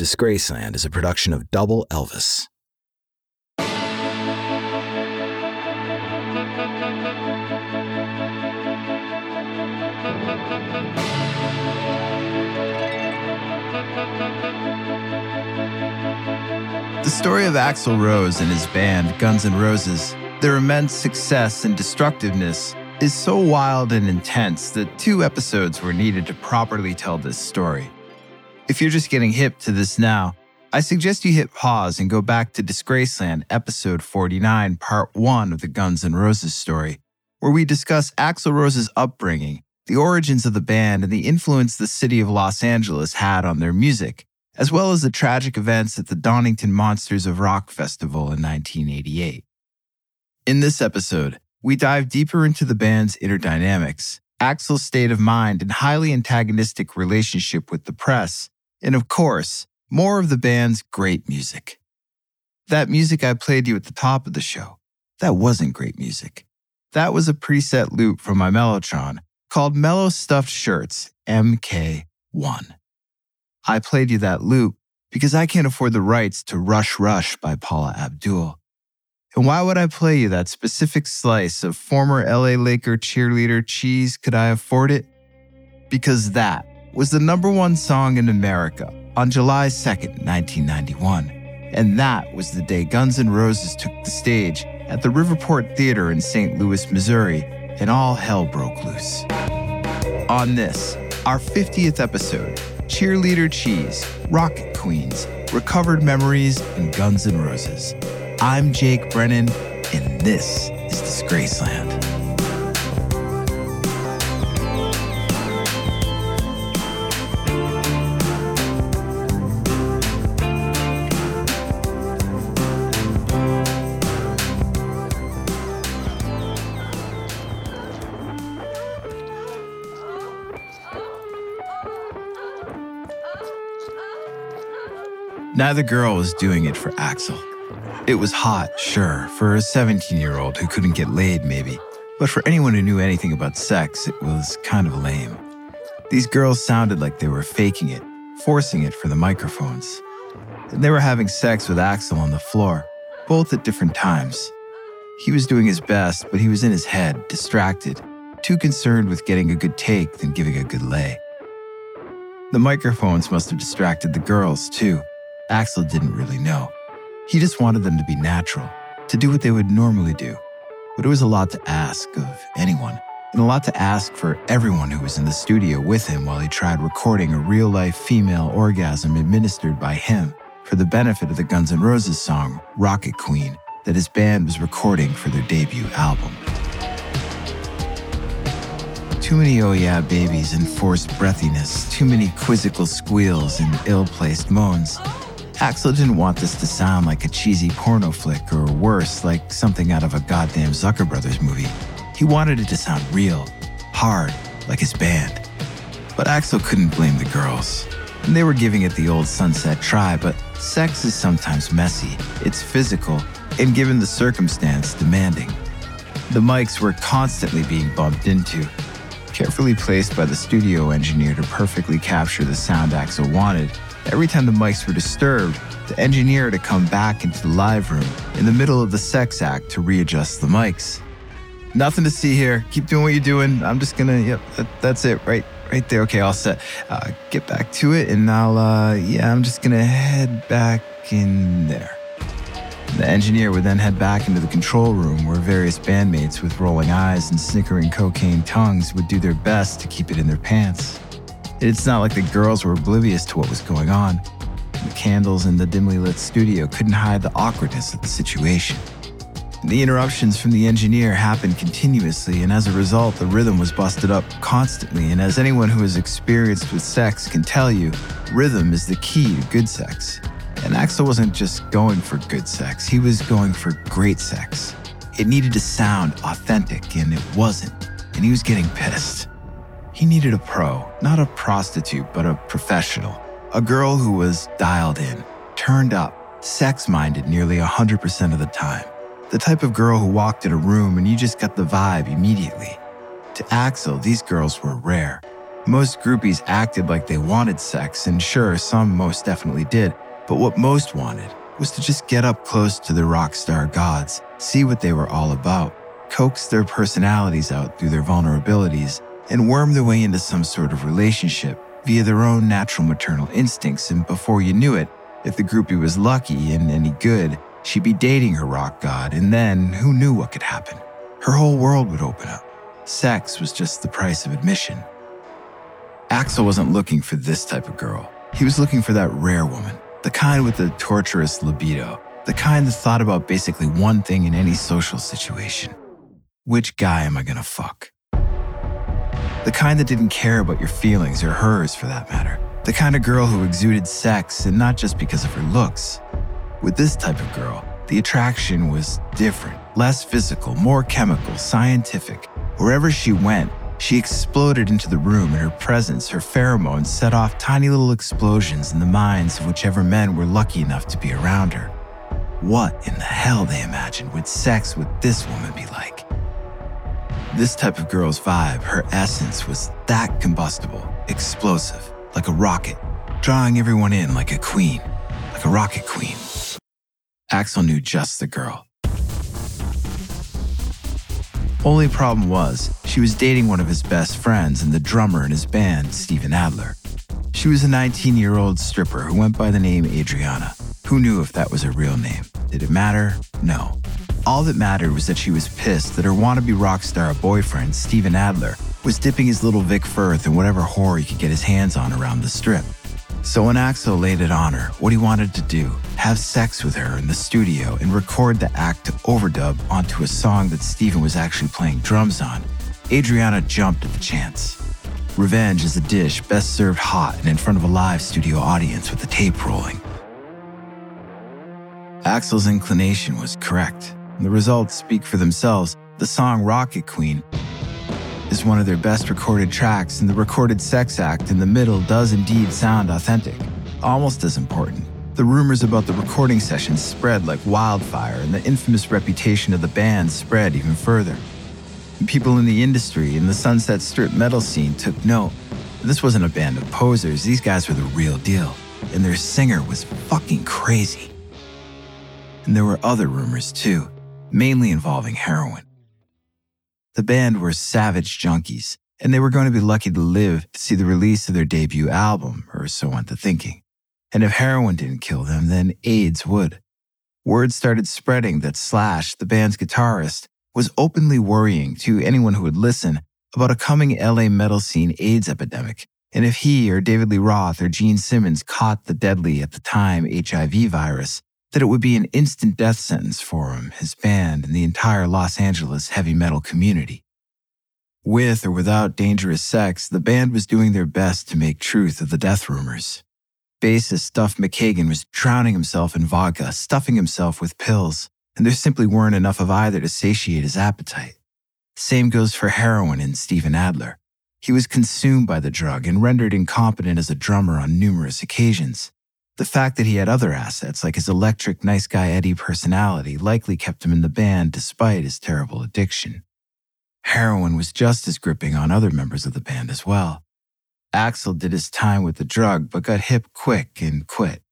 Disgraceland is a production of Double Elvis. The story of Axl Rose and his band, Guns N' Roses, their immense success and destructiveness, is so wild and intense that two episodes were needed to properly tell this story. If you're just getting hip to this now, I suggest you hit pause and go back to Disgraceland, episode 49, part 1 of the Guns N' Roses story, where we discuss Axl Rose's upbringing, the origins of the band, and the influence the city of Los Angeles had on their music as well as the tragic events at the Donington Monsters of Rock Festival in 1988. In this episode, we dive deeper into the band's inner dynamics, Axl's state of mind and highly antagonistic relationship with the press, and of course, more of the band's great music. That music I played you at the top of the show, that wasn't great music. That was a preset loop from my Mellotron called Mellow Stuffed Shirts MK1. I played you that loop because I can't afford the rights to Rush Rush by Paula Abdul. And why would I play you that specific slice of former LA Laker cheerleader cheese? Could I afford it? Because that was the number one song in America on July 2nd, 1991. And that was the day Guns N' Roses took the stage at the Riverport Theater in St. Louis, Missouri, and all hell broke loose. On this, our 50th episode, cheerleader cheese, rocket queens, recovered memories, and Guns N' Roses. I'm Jake Brennan, and this is Disgraceland. Neither girl was doing it for Axl. It was hot, sure, for a 17 year old who couldn't get laid, maybe. But for anyone who knew anything about sex, it was kind of lame. These girls sounded like they were faking it, forcing it for the microphones. And they were having sex with Axl on the floor, both at different times. He was doing his best, but he was in his head, distracted, too concerned with getting a good take than giving a good lay. The microphones must have distracted the girls, too. Axl didn't really know. He just wanted them to be natural, to do what they would normally do. But it was a lot to ask of anyone, and a lot to ask for everyone who was in the studio with him while he tried recording a real life female orgasm administered by him for the benefit of the Guns N' Roses song Rocket Queen that his band was recording for their debut album. Too many oh yeah babies and forced breathiness, too many quizzical squeals and ill placed moans. Axl didn't want this to sound like a cheesy porno flick or worse, like something out of a goddamn Zucker Brothers movie. He wanted it to sound real, hard, like his band. But Axl couldn't blame the girls. And They were giving it the old sunset try, but sex is sometimes messy, it's physical, and given the circumstance, demanding. The mics were constantly being bumped into, carefully placed by the studio engineer to perfectly capture the sound Axl wanted Every time the mics were disturbed, the engineer had to come back into the live room in the middle of the sex act to readjust the mics. Nothing to see here. Keep doing what you're doing. I'm just gonna, yep, that, that's it, right, right there. Okay, all set. Uh, get back to it, and I'll, uh, yeah, I'm just gonna head back in there. The engineer would then head back into the control room where various bandmates with rolling eyes and snickering cocaine tongues would do their best to keep it in their pants. It's not like the girls were oblivious to what was going on. The candles in the dimly lit studio couldn't hide the awkwardness of the situation. The interruptions from the engineer happened continuously, and as a result, the rhythm was busted up constantly. And as anyone who has experienced with sex can tell you, rhythm is the key to good sex. And Axl wasn't just going for good sex, he was going for great sex. It needed to sound authentic, and it wasn't, and he was getting pissed. He needed a pro, not a prostitute, but a professional. A girl who was dialed in, turned up, sex minded nearly 100% of the time. The type of girl who walked in a room and you just got the vibe immediately. To Axl, these girls were rare. Most groupies acted like they wanted sex, and sure, some most definitely did, but what most wanted was to just get up close to the rock star gods, see what they were all about, coax their personalities out through their vulnerabilities, and worm their way into some sort of relationship via their own natural maternal instincts. And before you knew it, if the groupie was lucky and any good, she'd be dating her rock god, and then who knew what could happen? Her whole world would open up. Sex was just the price of admission. Axl wasn't looking for this type of girl. He was looking for that rare woman, the kind with the torturous libido, the kind that thought about basically one thing in any social situation. Which guy am I gonna fuck? The kind that didn't care about your feelings or hers for that matter. The kind of girl who exuded sex and not just because of her looks. With this type of girl, the attraction was different, less physical, more chemical, scientific. Wherever she went, she exploded into the room, and her presence, her pheromones, set off tiny little explosions in the minds of whichever men were lucky enough to be around her. What in the hell, they imagined, would sex with this woman be like? This type of girl's vibe, her essence, was that combustible, explosive, like a rocket, drawing everyone in like a queen, like a rocket queen. Axl knew just the girl. Only problem was, she was dating one of his best friends and the drummer in his band, Steven Adler. She was a 19 year old stripper who went by the name Adriana. Who knew if that was her real name? Did it matter? No. All that mattered was that she was pissed that her wannabe rock star boyfriend, Steven Adler, was dipping his little Vic Firth in whatever whore he could get his hands on around the strip. So when Axl laid it on her, what he wanted to do, have sex with her in the studio and record the act to overdub onto a song that Steven was actually playing drums on, Adriana jumped at the chance. Revenge is a dish best served hot and in front of a live studio audience with the tape rolling. Axl's inclination was correct. The results speak for themselves. The song Rocket Queen is one of their best recorded tracks, and the recorded sex act in the middle does indeed sound authentic. Almost as important, the rumors about the recording sessions spread like wildfire, and the infamous reputation of the band spread even further. People in the industry and the Sunset Strip metal scene took note. This wasn't a band of posers, these guys were the real deal, and their singer was fucking crazy. And there were other rumors too, mainly involving heroin. The band were savage junkies, and they were going to be lucky to live to see the release of their debut album, or so went the thinking. And if heroin didn't kill them, then AIDS would. Word started spreading that Slash, the band's guitarist, was openly worrying to anyone who would listen about a coming LA metal scene AIDS epidemic, and if he or David Lee Roth or Gene Simmons caught the deadly at the time HIV virus, that it would be an instant death sentence for him, his band, and the entire Los Angeles heavy metal community. With or without dangerous sex, the band was doing their best to make truth of the death rumors. Bassist Duff McKagan was drowning himself in vodka, stuffing himself with pills, and there simply weren't enough of either to satiate his appetite. Same goes for heroin in Steven Adler. He was consumed by the drug and rendered incompetent as a drummer on numerous occasions. The fact that he had other assets, like his electric, nice guy Eddie personality, likely kept him in the band despite his terrible addiction. Heroin was just as gripping on other members of the band as well. Axl did his time with the drug, but got hip quick and quit.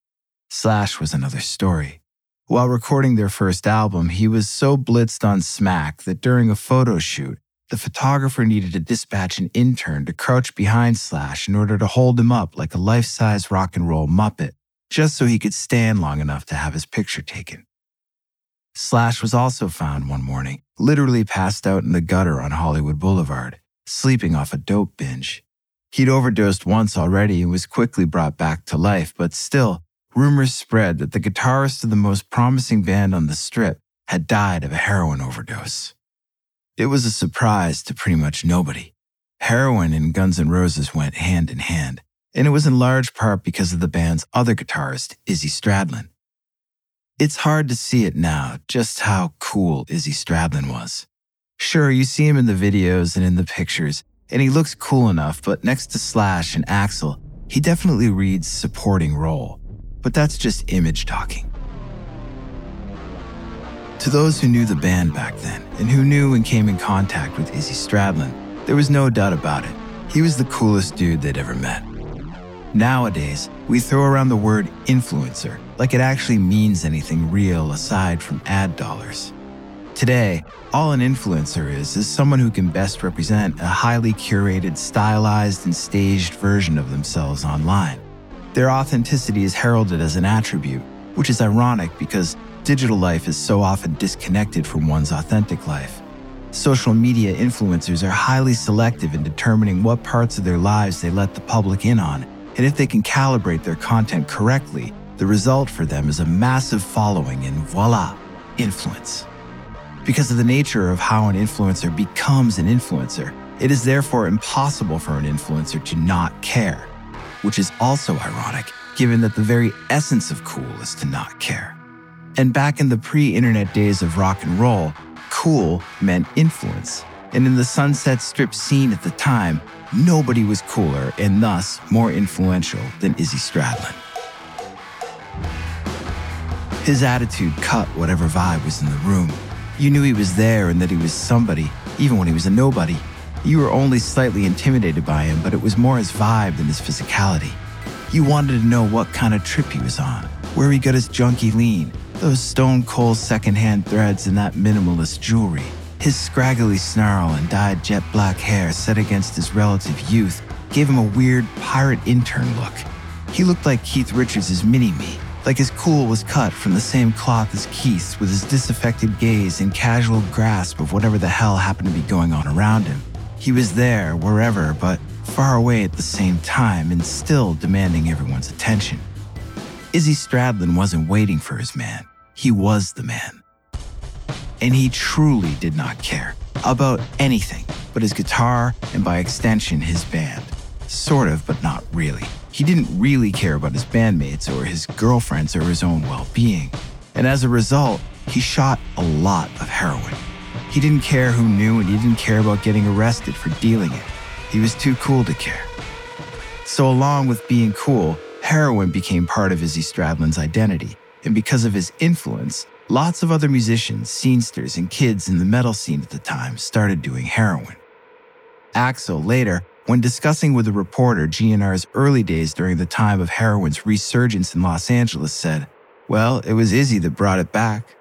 Slash was another story. While recording their first album, he was so blitzed on smack that during a photo shoot, the photographer needed to dispatch an intern to crouch behind Slash in order to hold him up like a life size rock and roll Muppet just so he could stand long enough to have his picture taken. Slash was also found one morning, literally passed out in the gutter on Hollywood Boulevard, sleeping off a dope binge. He'd overdosed once already and was quickly brought back to life, but still, rumors spread that the guitarist of the most promising band on the strip had died of a heroin overdose. It was a surprise to pretty much nobody. Heroin and Guns N' Roses went hand in hand, and it was in large part because of the band's other guitarist, Izzy Stradlin. It's hard to see it now just how cool Izzy Stradlin was. Sure, you see him in the videos and in the pictures, and he looks cool enough, but next to Slash and Axl, he definitely reads supporting role. But that's just image talking. To those who knew the band back then, and who knew and came in contact with Izzy Stradlin, there was no doubt about it. He was the coolest dude they'd ever met. Nowadays, we throw around the word influencer like it actually means anything real aside from ad dollars. Today, all an influencer is is someone who can best represent a highly curated, stylized, and staged version of themselves online. Their authenticity is heralded as an attribute, which is ironic because digital life is so often disconnected from one's authentic life. Social media influencers are highly selective in determining what parts of their lives they let the public in on, and if they can calibrate their content correctly, the result for them is a massive following and voila, influence. Because of the nature of how an influencer becomes an influencer, it is therefore impossible for an influencer to not care, which is also ironic given that the very essence of cool is to not care. And back in the pre internet days of rock and roll, cool meant influence. And in the Sunset Strip scene at the time, nobody was cooler and thus more influential than Izzy Stradlin. His attitude cut whatever vibe was in the room, you knew he was there and that he was somebody, even when he was a nobody. You were only slightly intimidated by him, but it was more his vibe than his physicality. You wanted to know what kind of trip he was on, where he got his junky lean, those stone cold secondhand threads and that minimalist jewelry. His scraggly snarl and dyed jet black hair set against his relative youth gave him a weird pirate intern look. He looked like Keith Richards' mini me, like his cool was cut from the same cloth as Keith's with his disaffected gaze and casual grasp of whatever the hell happened to be going on around him. He was there, wherever, but far away at the same time and still demanding everyone's attention. Izzy Stradlin wasn't waiting for his man, he was the man. And he truly did not care about anything but his guitar and by extension his band. Sort of, but not really. He didn't really care about his bandmates or his girlfriends or his own well being. And as a result, he shot a lot of heroin. He didn't care who knew and he didn't care about getting arrested for dealing it. He was too cool to care. So, along with being cool, heroin became part of Izzy Stradlin's identity. And because of his influence, lots of other musicians, scenesters, and kids in the metal scene at the time started doing heroin. Axl later when discussing with a reporter GNR's early days during the time of heroin's resurgence in Los Angeles, said, Well, it was Izzy that brought it back.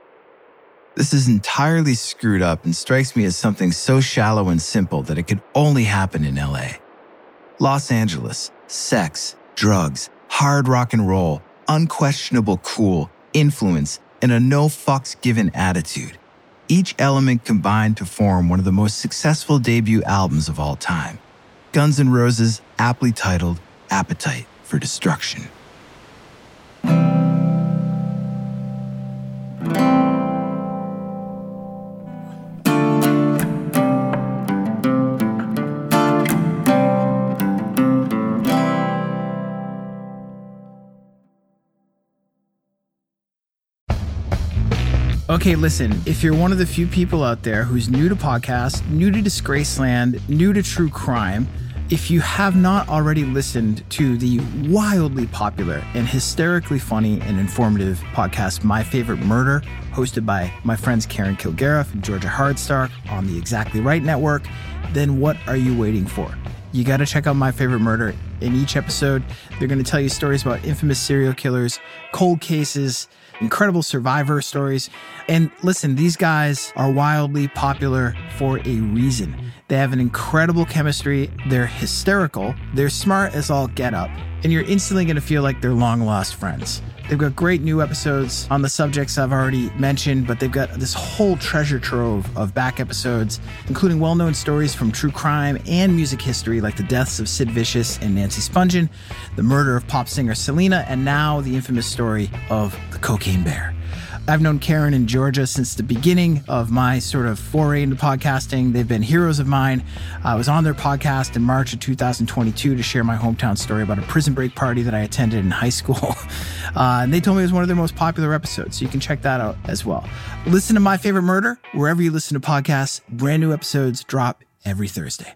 This is entirely screwed up and strikes me as something so shallow and simple that it could only happen in LA. Los Angeles, sex, drugs, hard rock and roll, unquestionable cool, influence, and a no fucks given attitude. Each element combined to form one of the most successful debut albums of all time. Guns N' Roses, aptly titled Appetite for Destruction. Okay, listen, if you're one of the few people out there who's new to podcasts, new to Disgraceland, new to true crime, if you have not already listened to the wildly popular and hysterically funny and informative podcast, My Favorite Murder, hosted by my friends Karen Kilgariff and Georgia Hardstark on the Exactly Right Network, then what are you waiting for? You got to check out My Favorite Murder. In each episode, they're going to tell you stories about infamous serial killers, cold cases, incredible survivor stories. And listen, these guys are wildly popular for a reason. They have an incredible chemistry, they're hysterical, they're smart as all get up, and you're instantly going to feel like they're long lost friends. They've got great new episodes on the subjects I've already mentioned, but they've got this whole treasure trove of back episodes, including well known stories from true crime and music history, like the deaths of Sid Vicious and Nancy Spungen, the murder of pop singer Selena, and now the infamous story of the Cocaine Bear. I've known Karen and Georgia since the beginning of my sort of foray into podcasting. They've been heroes of mine. I was on their podcast in March of 2022 to share my hometown story about a prison break party that I attended in high school. Uh, and they told me it was one of their most popular episodes, so you can check that out as well. Listen to My Favorite Murder wherever you listen to podcasts. Brand new episodes drop every Thursday.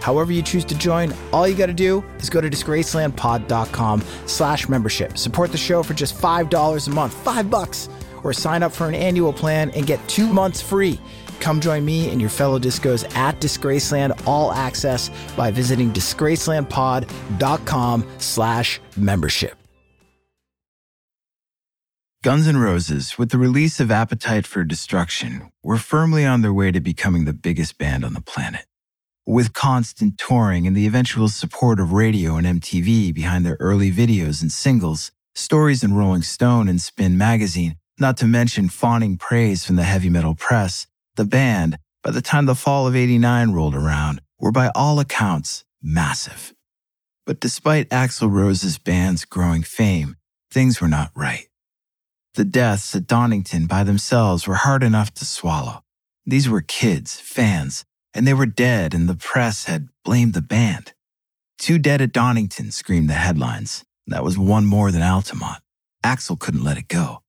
However you choose to join, all you got to do is go to disgracelandpod.com slash membership. Support the show for just $5 a month, five bucks, or sign up for an annual plan and get two months free. Come join me and your fellow discos at Disgraceland All Access by visiting disgracelandpod.com slash membership. Guns N' Roses, with the release of Appetite for Destruction, were firmly on their way to becoming the biggest band on the planet. With constant touring and the eventual support of radio and MTV behind their early videos and singles, stories in Rolling Stone and Spin magazine, not to mention fawning praise from the heavy metal press, the band, by the time the fall of 89 rolled around, were by all accounts massive. But despite Axl Rose's band's growing fame, things were not right. The deaths at Donington by themselves were hard enough to swallow. These were kids, fans, and they were dead, and the press had blamed the band. Two dead at Donington, screamed the headlines. That was one more than Altamont. Axl couldn't let it go.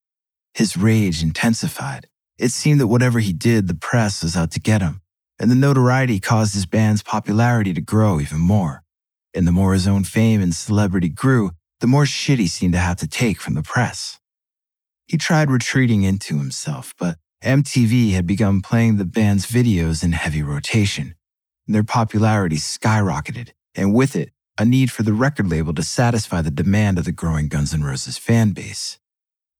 His rage intensified. It seemed that whatever he did, the press was out to get him, and the notoriety caused his band's popularity to grow even more. And the more his own fame and celebrity grew, the more shit he seemed to have to take from the press. He tried retreating into himself, but MTV had begun playing the band's videos in heavy rotation. Their popularity skyrocketed, and with it, a need for the record label to satisfy the demand of the growing Guns N' Roses fan base.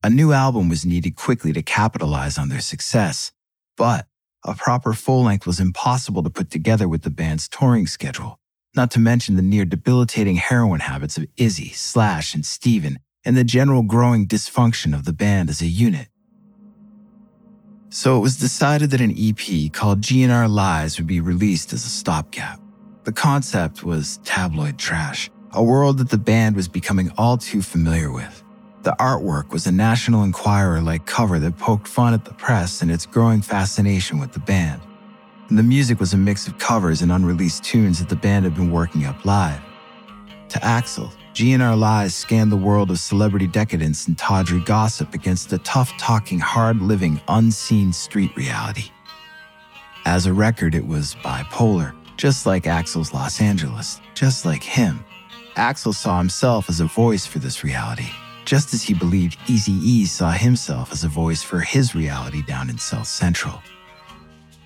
A new album was needed quickly to capitalize on their success, but a proper full length was impossible to put together with the band's touring schedule, not to mention the near debilitating heroin habits of Izzy, Slash, and Steven, and the general growing dysfunction of the band as a unit. So it was decided that an EP called GNR Lies would be released as a stopgap. The concept was tabloid trash, a world that the band was becoming all too familiar with. The artwork was a National Enquirer like cover that poked fun at the press and its growing fascination with the band. And the music was a mix of covers and unreleased tunes that the band had been working up live. To Axl, GNR Lies scanned the world of celebrity decadence and tawdry gossip against the tough talking, hard living, unseen street reality. As a record, it was bipolar, just like Axl's Los Angeles, just like him. Axl saw himself as a voice for this reality just as he believed Easy E saw himself as a voice for his reality down in South Central.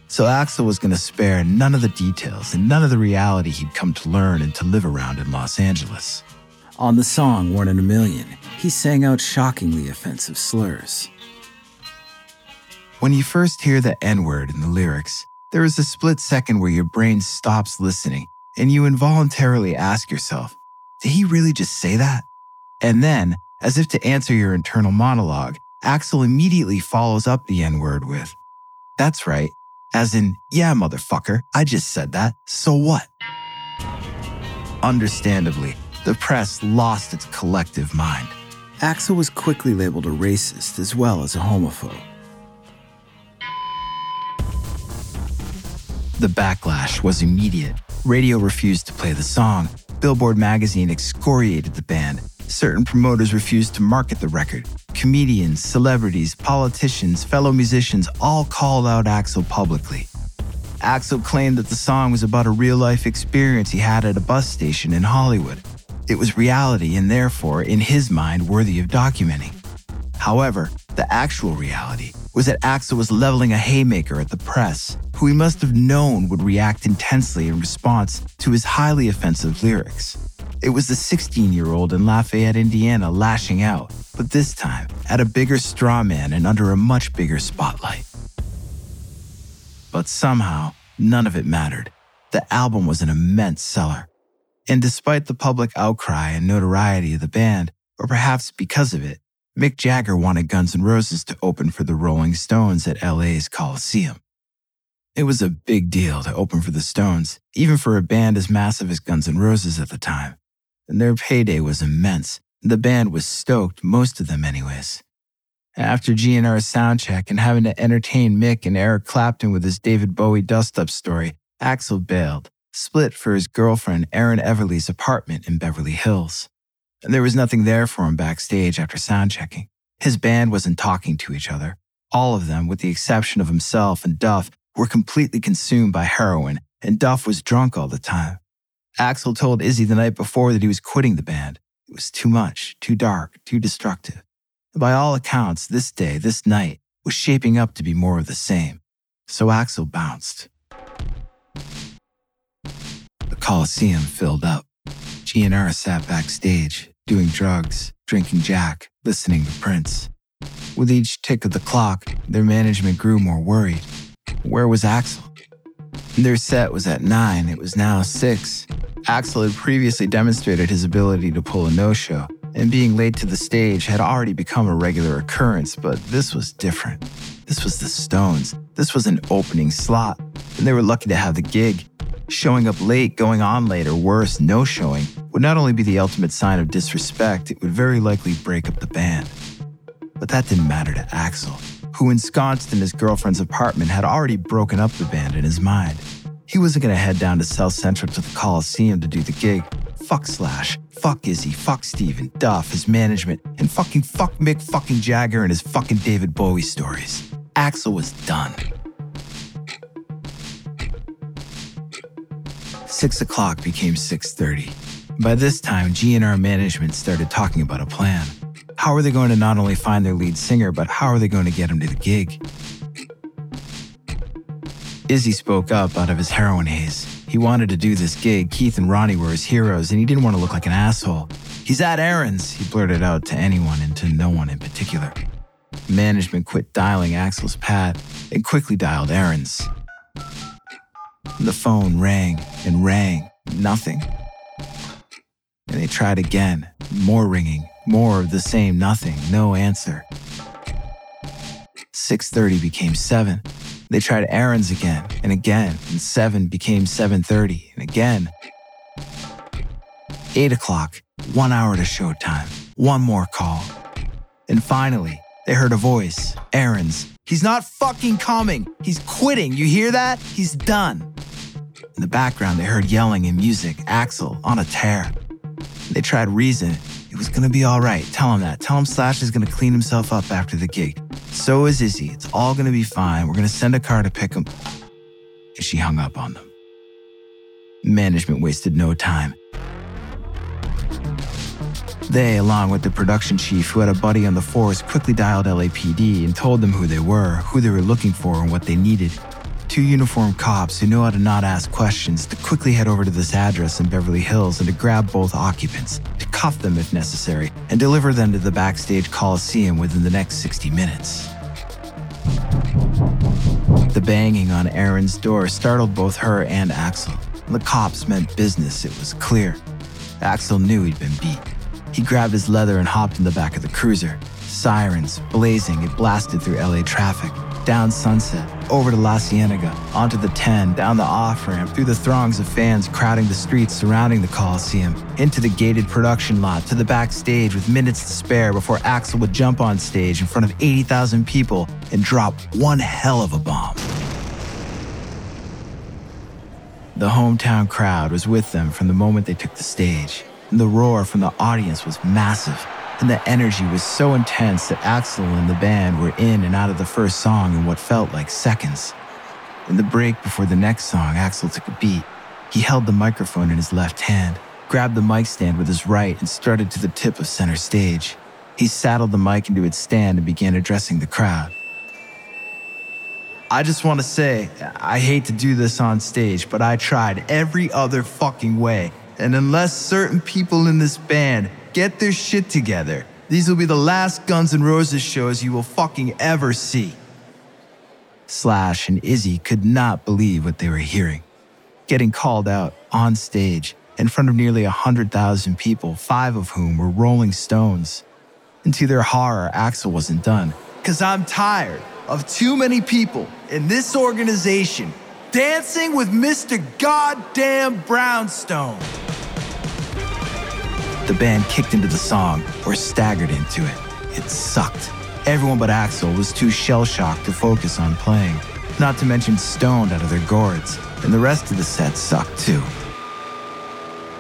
So Axl was going to spare none of the details and none of the reality he'd come to learn and to live around in Los Angeles. On the song One in a Million, he sang out shockingly offensive slurs. When you first hear the N word in the lyrics, there is a split second where your brain stops listening and you involuntarily ask yourself, did he really just say that? And then, as if to answer your internal monologue, Axl immediately follows up the N word with, That's right. As in, yeah, motherfucker, I just said that. So what? Understandably, the press lost its collective mind. Axl was quickly labeled a racist as well as a homophobe. The backlash was immediate. Radio refused to play the song. Billboard magazine excoriated the band. Certain promoters refused to market the record. Comedians, celebrities, politicians, fellow musicians all called out Axl publicly. Axl claimed that the song was about a real life experience he had at a bus station in Hollywood. It was reality and therefore, in his mind, worthy of documenting. However, the actual reality was that Axl was leveling a haymaker at the press, who he must have known would react intensely in response to his highly offensive lyrics. It was the 16 year old in Lafayette, Indiana, lashing out, but this time at a bigger straw man and under a much bigger spotlight. But somehow, none of it mattered. The album was an immense seller. And despite the public outcry and notoriety of the band, or perhaps because of it, Mick Jagger wanted Guns N' Roses to open for the Rolling Stones at LA's Coliseum. It was a big deal to open for the Stones, even for a band as massive as Guns N' Roses at the time. And their payday was immense. The band was stoked, most of them, anyways. After GNR's soundcheck and having to entertain Mick and Eric Clapton with his David Bowie dust up story, Axl bailed, split for his girlfriend Erin Everly's apartment in Beverly Hills. And there was nothing there for him backstage after sound checking. His band wasn't talking to each other. All of them, with the exception of himself and Duff, were completely consumed by heroin, and Duff was drunk all the time. Axl told Izzy the night before that he was quitting the band. It was too much, too dark, too destructive. And By all accounts, this day, this night, was shaping up to be more of the same. So Axl bounced. The Coliseum filled up. GNR sat backstage, doing drugs, drinking Jack, listening to Prince. With each tick of the clock, their management grew more worried. Where was Axl? Their set was at 9, it was now 6. Axl had previously demonstrated his ability to pull a no show, and being late to the stage had already become a regular occurrence, but this was different. This was the Stones. This was an opening slot, and they were lucky to have the gig. Showing up late, going on late, or worse, no showing would not only be the ultimate sign of disrespect, it would very likely break up the band. But that didn't matter to Axl, who, ensconced in his girlfriend's apartment, had already broken up the band in his mind. He wasn't going to head down to South Central to the Coliseum to do the gig. Fuck Slash, fuck Izzy, fuck Steven, Duff, his management, and fucking fuck Mick fucking Jagger and his fucking David Bowie stories. Axl was done. Six o'clock became 6.30. By this time, GNR management started talking about a plan. How are they going to not only find their lead singer, but how are they going to get him to the gig? Izzy spoke up out of his heroin haze. He wanted to do this gig. Keith and Ronnie were his heroes, and he didn't want to look like an asshole. He's at Erin's, he blurted out to anyone and to no one in particular. Management quit dialing Axl's pad and quickly dialed Erin's. The phone rang and rang, nothing. And they tried again, more ringing, more of the same nothing, no answer. 6:30 became 7. They tried Erin's again and again, and 7 became 7:30 and again. 8 o'clock, one hour to showtime, one more call. And finally, they heard a voice, Erin's. He's not fucking coming. He's quitting. You hear that? He's done. In the background, they heard yelling and music, Axl on a tear. They tried Reason. It was gonna be all right. Tell him that. Tell him Slash is gonna clean himself up after the gig. So is Izzy. It's all gonna be fine. We're gonna send a car to pick him. And she hung up on them. Management wasted no time. They, along with the production chief who had a buddy on the force, quickly dialed LAPD and told them who they were, who they were looking for, and what they needed. Two uniformed cops who know how to not ask questions to quickly head over to this address in Beverly Hills and to grab both occupants, to cuff them if necessary, and deliver them to the backstage Coliseum within the next 60 minutes. The banging on Erin's door startled both her and Axl. The cops meant business, it was clear. Axl knew he'd been beat. He grabbed his leather and hopped in the back of the cruiser. Sirens blazing, it blasted through LA traffic, down Sunset, over to La Cienega, onto the 10, down the off ramp, through the throngs of fans crowding the streets surrounding the Coliseum, into the gated production lot, to the backstage with minutes to spare before Axl would jump on stage in front of 80,000 people and drop one hell of a bomb. The hometown crowd was with them from the moment they took the stage, and the roar from the audience was massive and the energy was so intense that Axl and the band were in and out of the first song in what felt like seconds. In the break before the next song, Axl took a beat. He held the microphone in his left hand, grabbed the mic stand with his right, and started to the tip of center stage. He saddled the mic into its stand and began addressing the crowd. I just want to say, I hate to do this on stage, but I tried every other fucking way. And unless certain people in this band get their shit together. These will be the last Guns N' Roses shows you will fucking ever see. Slash and Izzy could not believe what they were hearing. Getting called out on stage in front of nearly 100,000 people, five of whom were Rolling Stones. And to their horror, Axl wasn't done. Cause I'm tired of too many people in this organization dancing with Mr. Goddamn Brownstone. The band kicked into the song or staggered into it. It sucked. Everyone but Axl was too shell shocked to focus on playing, not to mention stoned out of their gourds, and the rest of the set sucked too.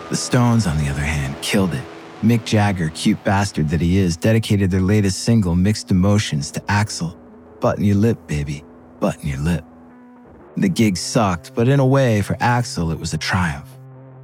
The Stones, on the other hand, killed it. Mick Jagger, cute bastard that he is, dedicated their latest single, Mixed Emotions, to Axl. Button your lip, baby. Button your lip. The gig sucked, but in a way, for Axl, it was a triumph.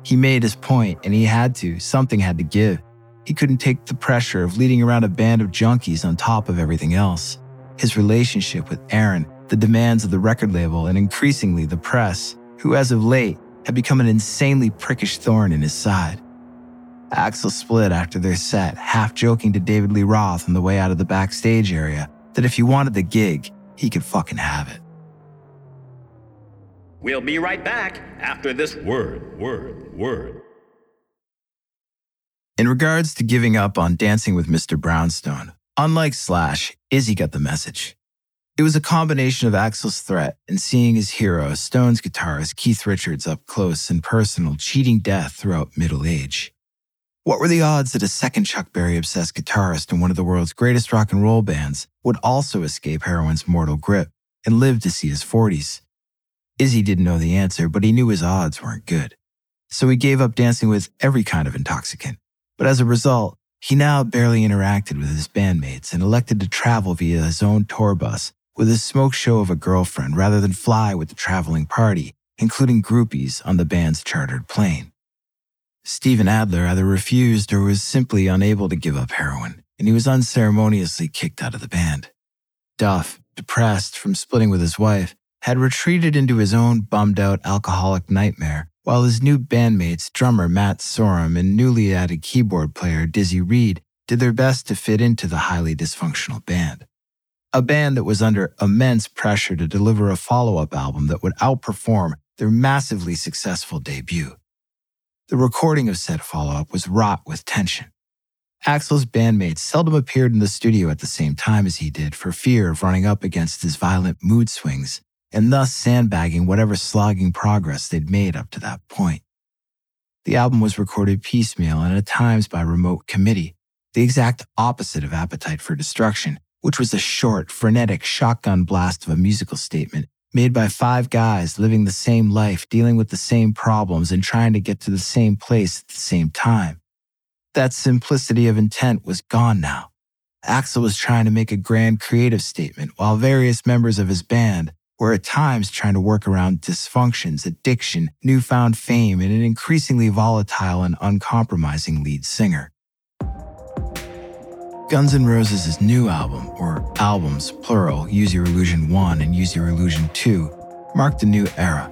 He made his point, and he had to. Something had to give. He couldn't take the pressure of leading around a band of junkies on top of everything else. His relationship with Erin, the demands of the record label, and increasingly the press, who as of late had become an insanely prickish thorn in his side. Axl split after their set, half joking to David Lee Roth on the way out of the backstage area that if he wanted the gig, he could fucking have it. We'll be right back after this word, word, word. In regards to giving up on Dancing with Mr. Brownstone, unlike Slash, Izzy got the message. It was a combination of Axl's threat and seeing his hero, Stone's guitarist Keith Richards, up close and personal, cheating death throughout middle age. What were the odds that a second Chuck Berry obsessed guitarist in one of the world's greatest rock and roll bands would also escape heroin's mortal grip and live to see his 40s? Izzy didn't know the answer, but he knew his odds weren't good. So he gave up dancing with every kind of intoxicant. But as a result, he now barely interacted with his bandmates and elected to travel via his own tour bus with a smoke show of a girlfriend rather than fly with the traveling party, including groupies on the band's chartered plane. Steven Adler either refused or was simply unable to give up heroin, and he was unceremoniously kicked out of the band. Duff, depressed from splitting with his wife, had retreated into his own bummed out alcoholic nightmare, while his new bandmates, drummer Matt Sorum and newly added keyboard player Dizzy Reed, did their best to fit into the highly dysfunctional band. A band that was under immense pressure to deliver a follow up album that would outperform their massively successful debut. The recording of said follow up was wrought with tension. Axl's bandmates seldom appeared in the studio at the same time as he did for fear of running up against his violent mood swings and thus sandbagging whatever slogging progress they'd made up to that point. The album was recorded piecemeal and at times by remote committee, the exact opposite of Appetite for Destruction, which was a short, frenetic shotgun blast of a musical statement made by five guys living the same life, dealing with the same problems, and trying to get to the same place at the same time. That simplicity of intent was gone now. Axl was trying to make a grand creative statement while various members of his band, were at times trying to work around dysfunctions, addiction, newfound fame, and an increasingly volatile and uncompromising lead singer. Guns N' Roses' new album, or albums, plural, Use Your Illusion 1 and Use Your Illusion 2, marked a new era.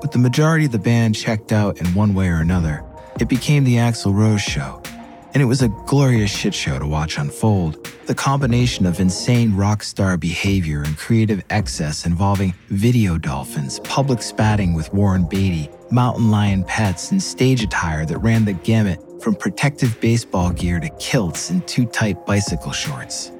With the majority of the band checked out in one way or another, it became the Axl Rose Show, and it was a glorious shit show to watch unfold. The combination of insane rock star behavior and creative excess involving video dolphins, public spatting with Warren Beatty, mountain lion pets, and stage attire that ran the gamut from protective baseball gear to kilts and too tight bicycle shorts.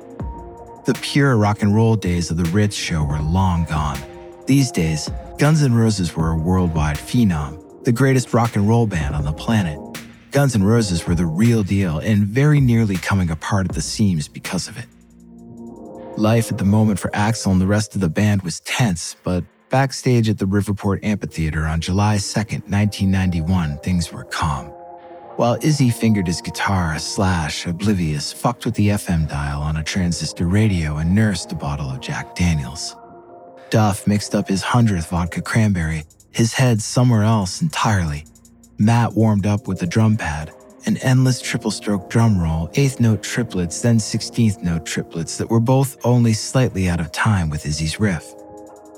The pure rock and roll days of the Ritz show were long gone, These days, Guns N' Roses were a worldwide phenom, the greatest rock and roll band on the planet. Guns N' Roses were the real deal and very nearly coming apart at the seams because of it. Life at the moment for Axl and the rest of the band was tense, but backstage at the Riverport Amphitheater on July 2nd, 1991, things were calm. While Izzy fingered his guitar, Slash, oblivious, fucked with the FM dial on a transistor radio and nursed a bottle of Jack Daniels. Duff mixed up his hundredth vodka cranberry, his head somewhere else entirely. Matt warmed up with the drum pad, an endless triple stroke drum roll, eighth note triplets, then 16th note triplets that were both only slightly out of time with Izzy's riff.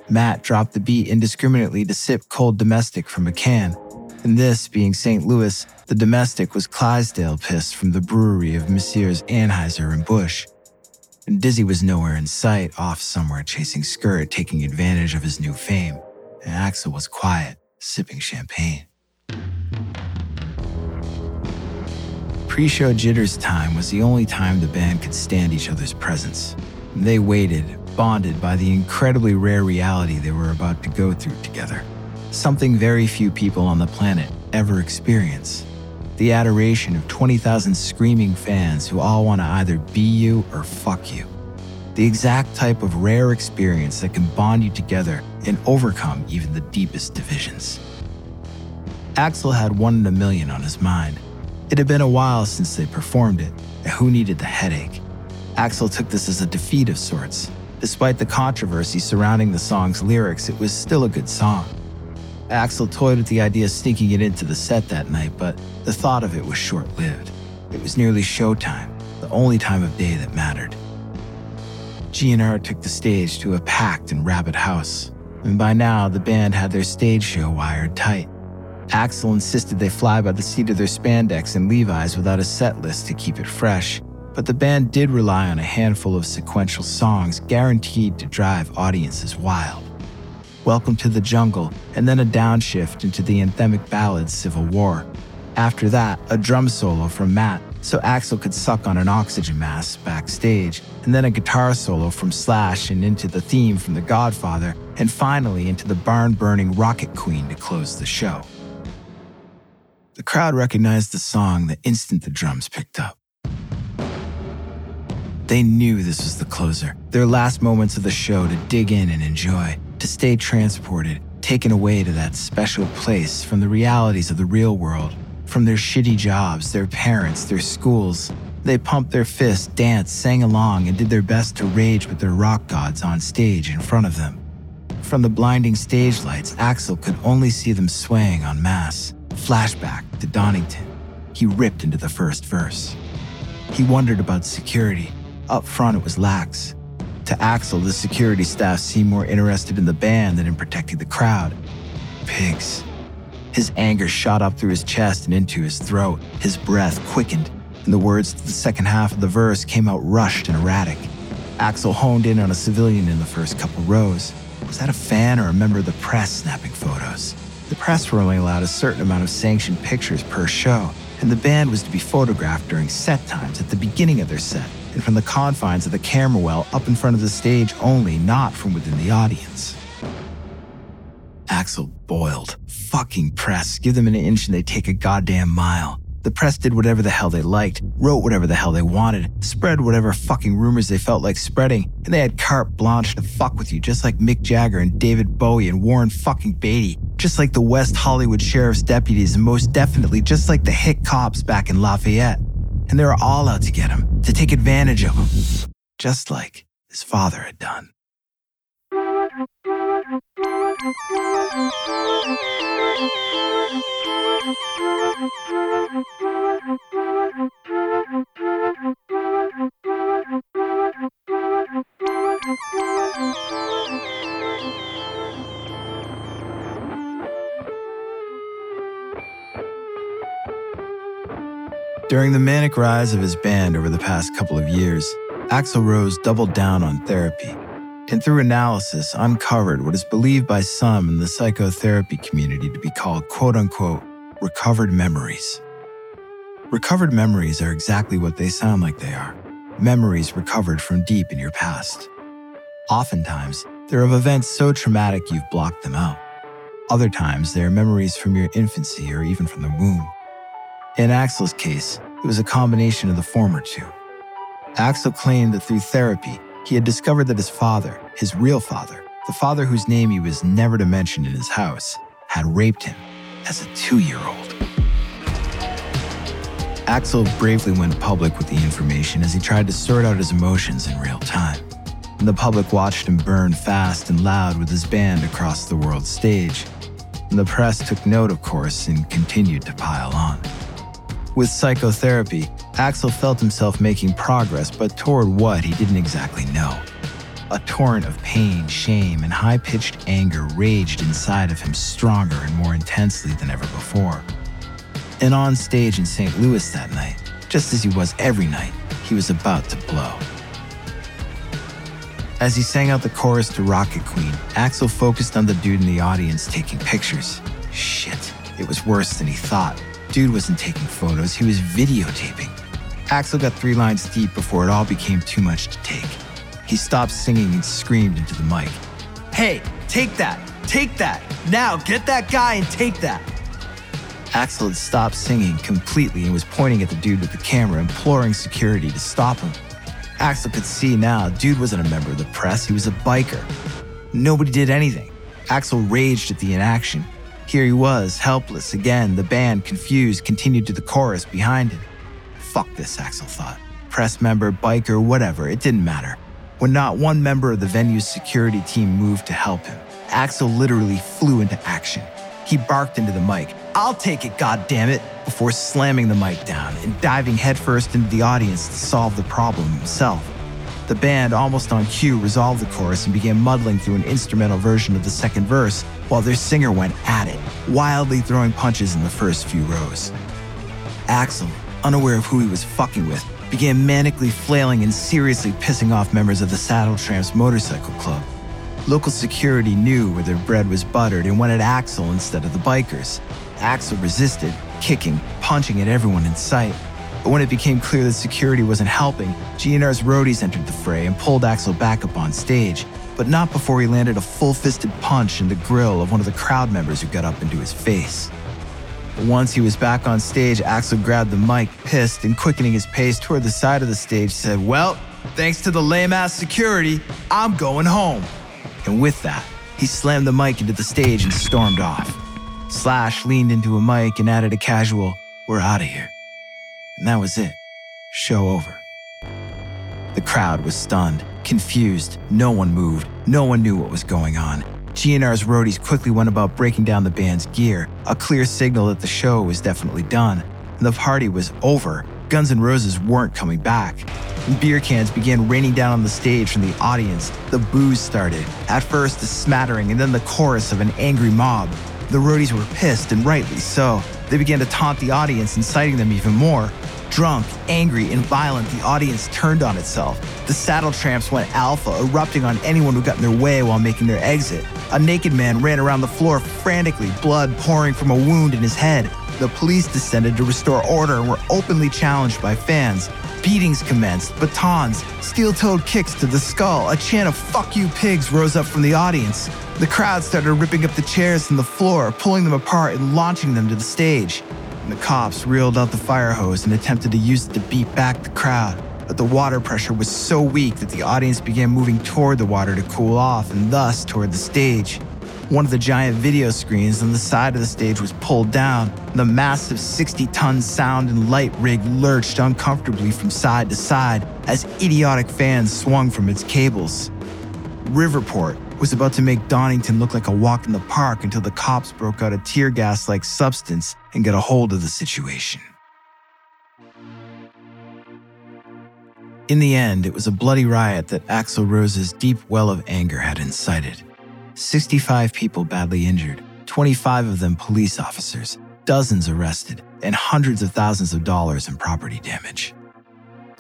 Matt dropped the beat indiscriminately to sip cold domestic from a can. And this, being St. Louis, the domestic was Clydesdale piss from the brewery of Messrs. Anheuser and Busch. And Dizzy was nowhere in sight, off somewhere chasing skirt, taking advantage of his new fame. And Axl was quiet, sipping champagne. Pre show jitters time was the only time the band could stand each other's presence. They waited, bonded by the incredibly rare reality they were about to go through together. Something very few people on the planet ever experience. The adoration of 20,000 screaming fans who all want to either be you or fuck you. The exact type of rare experience that can bond you together and overcome even the deepest divisions. Axl had one in a million on his mind. It had been a while since they performed it, and who needed the headache? Axl took this as a defeat of sorts. Despite the controversy surrounding the song's lyrics, it was still a good song. Axl toyed with the idea of sneaking it into the set that night, but the thought of it was short lived. It was nearly showtime, the only time of day that mattered. GNR took the stage to a packed and rabid house, and by now the band had their stage show wired tight. Axl insisted they fly by the seat of their spandex and Levi's without a set list to keep it fresh, but the band did rely on a handful of sequential songs guaranteed to drive audiences wild. Welcome to the Jungle, and then a downshift into the anthemic ballad Civil War. After that, a drum solo from Matt, so Axl could suck on an oxygen mask backstage, and then a guitar solo from Slash and into the theme from The Godfather, and finally into the barn burning Rocket Queen to close the show. The crowd recognized the song the instant the drums picked up. They knew this was the closer, their last moments of the show to dig in and enjoy, to stay transported, taken away to that special place from the realities of the real world, from their shitty jobs, their parents, their schools. They pumped their fists, danced, sang along, and did their best to rage with their rock gods on stage in front of them. From the blinding stage lights, Axl could only see them swaying en masse. Flashback to Donington. He ripped into the first verse. He wondered about security. Up front, it was lax. To Axl, the security staff seemed more interested in the band than in protecting the crowd. Pigs. His anger shot up through his chest and into his throat. His breath quickened, and the words to the second half of the verse came out rushed and erratic. Axl honed in on a civilian in the first couple rows. Was that a fan or a member of the press snapping photos? The press were only allowed a certain amount of sanctioned pictures per show, and the band was to be photographed during set times at the beginning of their set and from the confines of the camera well up in front of the stage only, not from within the audience. Axl boiled. Fucking press. Give them an inch and they take a goddamn mile. The press did whatever the hell they liked, wrote whatever the hell they wanted, spread whatever fucking rumors they felt like spreading, and they had carte blanche to fuck with you just like Mick Jagger and David Bowie and Warren fucking Beatty, just like the West Hollywood sheriff's deputies, and most definitely just like the hit cops back in Lafayette. And they were all out to get him, to take advantage of him, just like his father had done. During the manic rise of his band over the past couple of years, Axl Rose doubled down on therapy and through analysis uncovered what is believed by some in the psychotherapy community to be called quote unquote recovered memories. Recovered memories are exactly what they sound like they are memories recovered from deep in your past. Oftentimes, They're of events so traumatic you've blocked them out. Other times, they are memories from your infancy or even from the womb. In Axl's case, it was a combination of the former two. Axl claimed that through therapy, he had discovered that his father, his real father, the father whose name he was never to mention in his house, had raped him as a two year old. Axl bravely went public with the information as he tried to sort out his emotions in real time. And the public watched him burn fast and loud with his band across the world stage. And the press took note, of course, and continued to pile on. With psychotherapy, Axl felt himself making progress, but toward what he didn't exactly know. A torrent of pain, shame, and high pitched anger raged inside of him stronger and more intensely than ever before. And on stage in St. Louis that night, just as he was every night, he was about to blow. As he sang out the chorus to Rocket Queen, Axl focused on the dude in the audience taking pictures. Shit, it was worse than he thought. Dude wasn't taking photos, he was videotaping. Axl got three lines deep before it all became too much to take. He stopped singing and screamed into the mic Hey, take that! Take that! Now, get that guy and take that! Axl had stopped singing completely and was pointing at the dude with the camera, imploring security to stop him. Axl could see now, dude wasn't a member of the press, he was a biker. Nobody did anything. Axl raged at the inaction. Here he was, helpless again. The band, confused, continued to the chorus behind him. Fuck this, Axl thought. Press member, biker, whatever, it didn't matter. When not one member of the venue's security team moved to help him, Axl literally flew into action. He barked into the mic, I'll take it, goddammit, before slamming the mic down and diving headfirst into the audience to solve the problem himself. The band, almost on cue, resolved the chorus and began muddling through an instrumental version of the second verse while their singer went at it, wildly throwing punches in the first few rows. Axl, unaware of who he was fucking with, began manically flailing and seriously pissing off members of the Saddle Tramps Motorcycle Club. Local security knew where their bread was buttered and wanted Axl instead of the bikers. Axl resisted, kicking, punching at everyone in sight. But when it became clear that security wasn't helping, GNR's roadies entered the fray and pulled Axl back up on stage, but not before he landed a full fisted punch in the grill of one of the crowd members who got up into his face. Once he was back on stage, Axl grabbed the mic, pissed, and quickening his pace toward the side of the stage, said, Well, thanks to the lame ass security, I'm going home. And with that, he slammed the mic into the stage and stormed off. Slash leaned into a mic and added a casual, We're out of here. And that was it. Show over. The crowd was stunned, confused. No one moved. No one knew what was going on. GNR's roadies quickly went about breaking down the band's gear, a clear signal that the show was definitely done. And the party was over. Guns N' Roses weren't coming back. Beer cans began raining down on the stage from the audience. The boos started. At first, a smattering, and then the chorus of an angry mob. The roadies were pissed, and rightly so. They began to taunt the audience, inciting them even more. Drunk, angry, and violent, the audience turned on itself. The saddle tramps went alpha, erupting on anyone who got in their way while making their exit. A naked man ran around the floor frantically, blood pouring from a wound in his head. The police descended to restore order and were openly challenged by fans. Beatings commenced, batons, steel toed kicks to the skull. A chant of fuck you pigs rose up from the audience. The crowd started ripping up the chairs from the floor, pulling them apart and launching them to the stage. The cops reeled out the fire hose and attempted to use it to beat back the crowd. But the water pressure was so weak that the audience began moving toward the water to cool off and thus toward the stage. One of the giant video screens on the side of the stage was pulled down. The massive 60 ton sound and light rig lurched uncomfortably from side to side as idiotic fans swung from its cables. Riverport was about to make Donington look like a walk in the park until the cops broke out a tear gas like substance and got a hold of the situation. In the end, it was a bloody riot that Axl Rose's deep well of anger had incited. 65 people badly injured, 25 of them police officers, dozens arrested, and hundreds of thousands of dollars in property damage.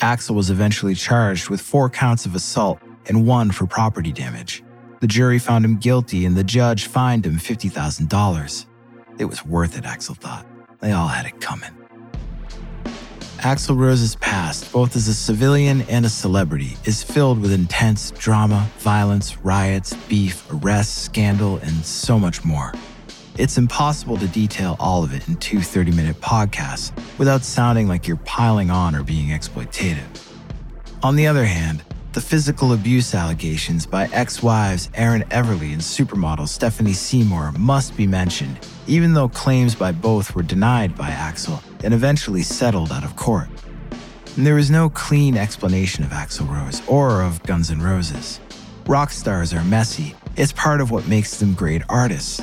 Axl was eventually charged with four counts of assault and one for property damage. The jury found him guilty and the judge fined him $50,000. It was worth it, Axl thought. They all had it coming. Axl Rose's past, both as a civilian and a celebrity, is filled with intense drama, violence, riots, beef, arrests, scandal, and so much more. It's impossible to detail all of it in two 30 minute podcasts without sounding like you're piling on or being exploitative. On the other hand, the physical abuse allegations by ex wives Erin Everly and supermodel Stephanie Seymour must be mentioned, even though claims by both were denied by Axl and eventually settled out of court. And there is no clean explanation of Axl Rose or of Guns N' Roses. Rock stars are messy, it's part of what makes them great artists.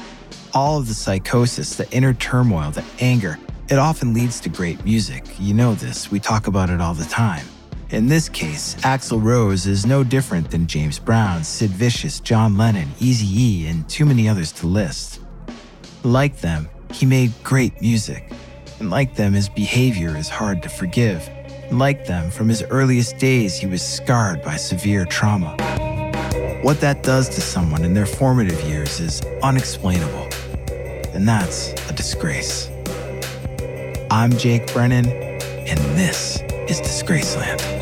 All of the psychosis, the inner turmoil, the anger, it often leads to great music. You know this, we talk about it all the time. In this case, Axl Rose is no different than James Brown, Sid Vicious, John Lennon, Eazy-E, and too many others to list. Like them, he made great music. And like them, his behavior is hard to forgive. And like them, from his earliest days, he was scarred by severe trauma. What that does to someone in their formative years is unexplainable. And that's a disgrace. I'm Jake Brennan, and this is Disgraceland.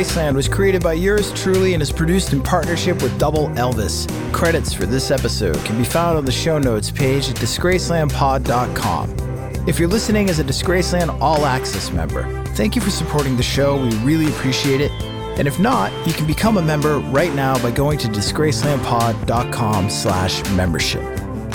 Disgraceland was created by yours truly and is produced in partnership with Double Elvis. Credits for this episode can be found on the show notes page at disgracelandpod.com. If you're listening as a Disgraceland All Access member, thank you for supporting the show. We really appreciate it. And if not, you can become a member right now by going to disgracelandpod.com slash membership.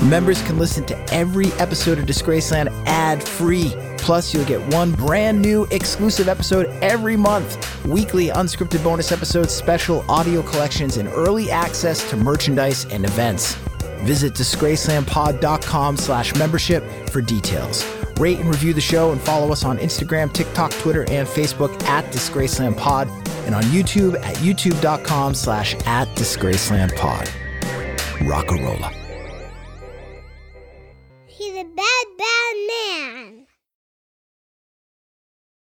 Members can listen to every episode of Disgraceland ad-free. Plus, you'll get one brand new exclusive episode every month, weekly unscripted bonus episodes, special audio collections, and early access to merchandise and events. Visit disgracelandpod.com slash membership for details. Rate and review the show and follow us on Instagram, TikTok, Twitter, and Facebook at DisgracelandPod and on YouTube at youtube.com slash at DisgracelandPod. Rock-a-rolla.